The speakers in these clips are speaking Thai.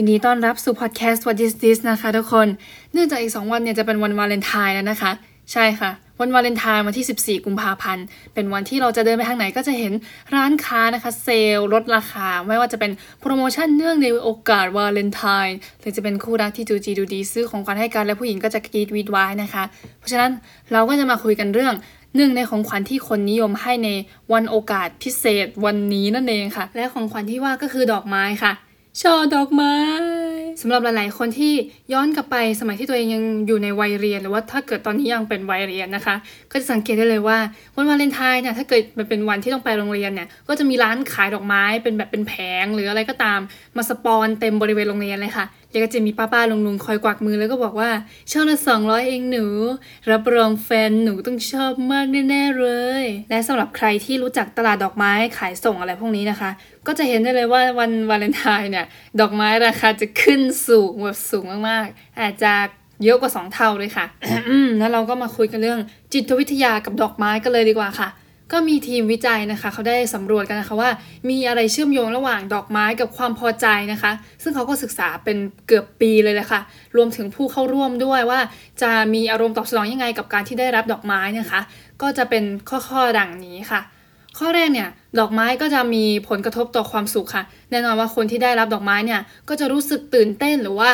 ยินดีต้อนรับสู่พอดแคสต์ What is this นะคะทุกคน เนื่องจากอีก 2 วันเนี่ยจะเป็นวันวาเลนไทน์แล้วนะคะ ใช่ค่ะ วันวาเลนไทน์วันที่ 14 กุมภาพันธ์ เป็นวันที่เราจะเดินไปทางไหนก็จะเห็นร้านค้านะคะเซลล์ลดราคา ไม่ว่าจะเป็นโปรโมชั่นเนื่องในโอกาสวาเลนไทน์หรือจะเป็นคู่รักที่จู๋จี๋ดู๋ดี๋ ซื้อของขวัญให้กันและผู้หญิงก็จะกรี๊ดวี้ดว้ายนะคะ เพราะฉะนั้นเราก็จะมาคุยกันเรื่องหนึ่งในของขวัญที่คนนิยมให้ในวันโอกาสพิเศษวันนี้นั่นเองค่ะ และของขวัญที่ว่าก็คือดอกไม้ค่ะ ช่อดอกไม้สำหรับหลายๆ คนที่ย้อนกลับไปสมัยที่ตัวเองยังอยู่ในวัยเรียน หรือว่าถ้าเกิดตอนนี้ยังเป็นวัยเรียนนะคะ ก็จะสังเกตได้เลยว่าวันวาเลนไทน์เนี่ยถ้าเกิดมันเป็นวันที่ต้องไปโรงเรียนเนี่ยก็จะมีร้านขายดอกไม้เป็นแบบเป็นแผงหรืออะไรก็ตามมาสปอนเต็มบริเวณโรงเรียนเลยค่ะแล้วก็จะมีป้าๆลุงๆคอยกวักมือแล้วก็บอกว่าช่อละสองร้อยเองหนู รับรองแฟนหนูต้องชอบมากแน่ๆเลย และสำหรับใครที่รู้จักตลาดดอกไม้ขายส่งอะไรพวกนี้นะคะ ก็จะเห็นได้เลยว่าวันวาเลนไทน์เนี่ยดอกไม้ราคาจะขึ้นสูงแบบสูงมากๆ อาจจะเยอะกว่า 2 เท่าเลยค่ะแล้วเราก็มาคุยกันเรื่องจิตวิทยากับดอกไม้กันเลยดีกว่าค่ะ ก็มีทีมวิจัยนะคะ เขาได้สำรวจกันนะคะว่า มีอะไรเชื่อมโยงระหว่างดอกไม้กับความพอใจนะคะ ซึ่งเขาก็ศึกษาเป็นเกือบปีเลยแหละค่ะ รวมถึงผู้เข้าร่วมด้วยว่า จะมีอารมณ์ตอบสนองยังไงกับการที่ได้รับดอกไม้นะคะ ก็จะเป็นข้อๆดังนี้ค่ะ ข้อแรกเนี่ยดอกไม้ก็จะมีผลกระทบต่อความสุขค่ะ แน่นอนว่าคนที่ได้รับดอกไม้เนี่ยก็จะรู้สึกตื่นเต้นหรือว่า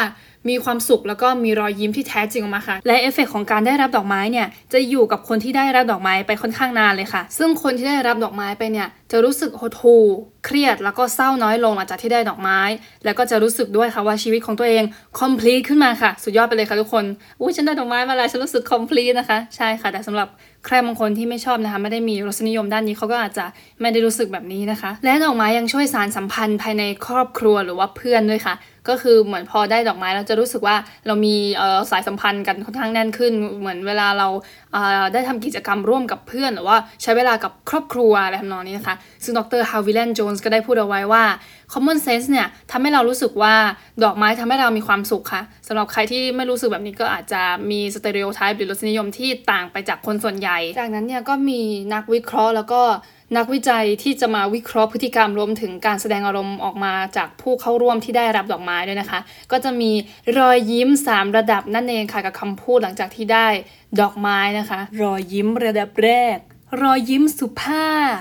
มีความสุขแล้วก็มีรอยยิ้มที่แท้จริงออกมาค่ะ และเอฟเฟกของการได้รับดอกไม้เนี่ยจะอยู่กับคนที่ได้รับดอกไม้ไปค่อนข้างนานเลยค่ะ ซึ่งคนที่ได้รับดอกไม้ไปเนี่ยจะรู้สึกหดหู่เครียดแล้วก็เศร้าน้อยลงหลังจากที่ได้ดอกไม้ แล้วก็จะรู้สึกด้วยค่ะว่าชีวิตของตัวเอง complete ขึ้นมาค่ะ สุดยอดไปเลยค่ะทุกคนอุ้ยฉันได้ดอกไม้มาแล้วฉันรู้สึก complete นะคะ ใช่ค่ะ แต่สำหรับใครบางคนที่ไม่ชอบนะคะไม่ได้มีรสนิยมด้านนี้เขาก็อาจจะไม่ได้รู้สึกแบบนี้นะคะ และดอกไม้ยังช่วยสานสัมพันธ์ภายในครอบครัวหรือว่าเพื่อนด้วยค่ะ ก็คือเหมือนพอได้ดอกไม้เราจะรู้สึกว่าเรามีสายสัมพันธ์กันค่อนข้างแน่นขึ้น เหมือนเวลาเราได้ทำกิจกรรมร่วมกับเพื่อน หรือว่าใช้เวลากับครอบครัวอะไรทำนองนี้นะคะ ซึ่งดรฮาวิแลนด์โจนส์ก็ได้พูดเอาไว้ว่า common sense เนี่ยทำให้เรารู้สึกว่าดอกไม้ทำให้เรามีความสุขค่ะสำหรับใครที่ไม่รู้สึกแบบนี้ก็อาจจะมีสเตอริโอไทป์หรือรสนิยมที่ต่างไปจากคนส่วนใหญ่ จากนั้นเนี่ยก็มีนักวิเคราะห์แล้วก็นักวิจัยที่จะมาวิเคราะห์พฤติกรรมรวมถึงการแสดงอารมณ์ออกมาจากผู้เข้าร่วมที่ได้รับดอกไม้ด้วยนะคะ ก็จะมีรอยยิ้ม 3 ระดับนั่นเองค่ะกับคำพูดหลังจากที่ได้ดอกไม้นะคะ รอยยิ้มระดับแรก รอยยิ้มสุภาพ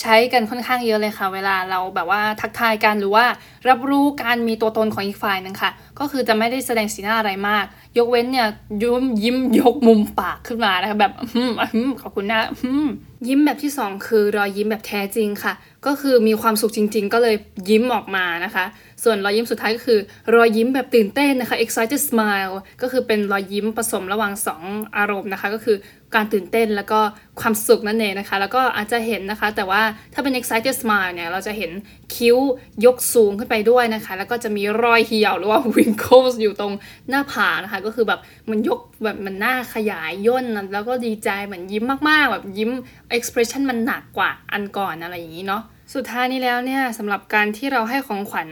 ใช้กันค่อนข้างเยอะเลยค่ะ เวลาเราแบบว่าทักทายกันหรือว่ารับรู้การมีตัวตนของอีกฝ่ายนึงค่ะ ก็คือจะไม่ได้แสดงสีหน้าอะไรมาก ยกเว้นเนี่ยยิ้มยิ้มยกมุมปากขึ้นมานะคะแบบอืมอืมขอบคุณนะอืม ยิ้มแบบที่ 2 คือรอยยิ้มแบบแท้จริงค่ะ ก็คือมีความสุขจริง ๆ ก็เลยยิ้มออกมานะคะ ส่วนรอยยิ้มสุดท้ายก็คือ รอยยิ้มแบบตื่นเต้นนะคะ excited smile ก็คือเป็นรอยยิ้มผสมระหว่าง 2 อารมณ์นะคะ ก็คือการตื่นเต้นแล้วก็ความสุขนั่นเองนะคะ แล้วก็อาจจะเห็นนะคะ แต่ว่าถ้าเป็น excited smile เนี่ย เราจะเห็นคิ้วยกสูงขึ้นไปด้วยนะคะ แล้วก็จะมีรอยเหี่ยวหรือว่า wrinkles อยู่ตรงหน้าผากนะคะ ก็คือแบบมันยกแบบมันหน้าขยายย่นแล้วก็ดีใจเหมือนยิ้มมากๆแบบยิ้ม expression มันหนักกว่าอันก่อนอะไรอย่างนี้เนาะสุดท้ายนี้แล้วเนี่ยสำหรับการที่เราให้ของขวัญ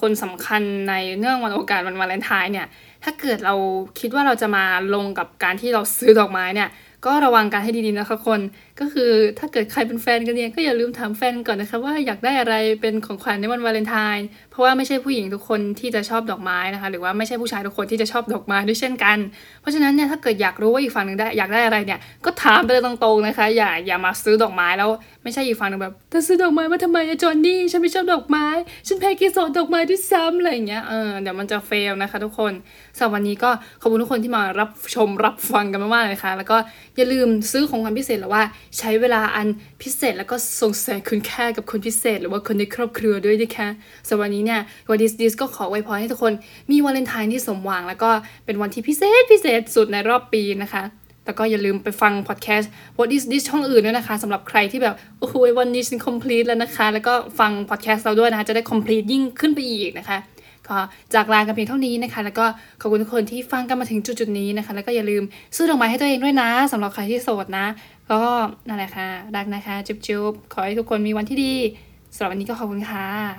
คนสำคัญในเนื่องวันโอกาสวันวาเลนไทน์เนี่ยถ้าเกิดเราคิดว่าเราจะมาลงกับการที่เราซื้อดอกไม้เนี่ยก็ระวังกันให้ดีๆนะคะคน ก็คือถ้าเกิดใครเป็นแฟนกันเนี่ยก็อย่าลืมถามแฟนก่อนนะคะ ว่าอยากได้อะไรเป็นของขวัญในวันวาเลนไทน์เพราะว่าไม่ใช่ผู้หญิงทุกคนที่จะชอบดอกไม้นะคะ หรือว่าไม่ใช่ผู้ชายทุกคนที่จะชอบดอกไม้ด้วยเช่นกัน เพราะฉะนั้นเนี่ยถ้าเกิดอยากรู้ว่าอีกฝั่งหนึ่งได้อยากได้อะไรเนี่ยก็ถามไปเลยตรงๆนะคะ อย่าอย่ามาซื้อดอกไม้แล้วไม่ใช่อีกฝั่งหนึ่งแบบเธอซื้อดอกไม้มาทำไมอะจอนนี่ฉันไม่ชอบดอกไม้ ฉันแพ้กีสอนดอกไม้ด้วยซ้ำอะไรอย่างเงี้ยเออเดี๋ยวมันจะเฟลนะคะทุกคนสำหรับวันนี้ก็ขอบคุณทุกคนที่มารับชมรับฟังกันมากๆเลยค่ะ แล้วก็อย่าลืมซื้อของขวัญพิเศษหรือว่าใช้เวลาอันพิเศษแล้วก็ส่งแสงคุณค่ากับคนพิเศษ หรือว่าคนในครอบครัวด้วยนะคะสำหรับวันนี้เนี่ยวันดิสดิสก็ขอไว้พรให้ทุกคนมีวาเลนไทน์ที่สมหวัง แล้วก็เป็นวันที่พิเศษพิเศษสุดในรอบปีนะคะแล้วก็อย่าลืมไปฟังพอดแคสต์ What is this ช่องอื่นด้วยนะคะสำหรับใครที่แบบ โอ้โหวันนี้ฉัน complete แล้วนะคะ แล้วก็ฟังพอดแคสต์เราด้วยนะคะ จะได้ complete ยิ่งขึ้นไปอีกนะคะ ก็จากลากันเพียงเท่านี้นะคะ แล้วก็ขอบคุณทุกคนที่ฟังกันมาถึงจุดๆนี้นะคะ แล้วก็อย่าลืมซื้อดอกไม้ให้ตัวเองด้วยนะสำหรับใครที่โสดนะแล้วก็นั่นแหละค่ะ รักนะคะ จุ๊บๆ ขอให้ทุกคนมีวันที่ดีสำหรับวันนี้ก็ขอบคุณค่ะ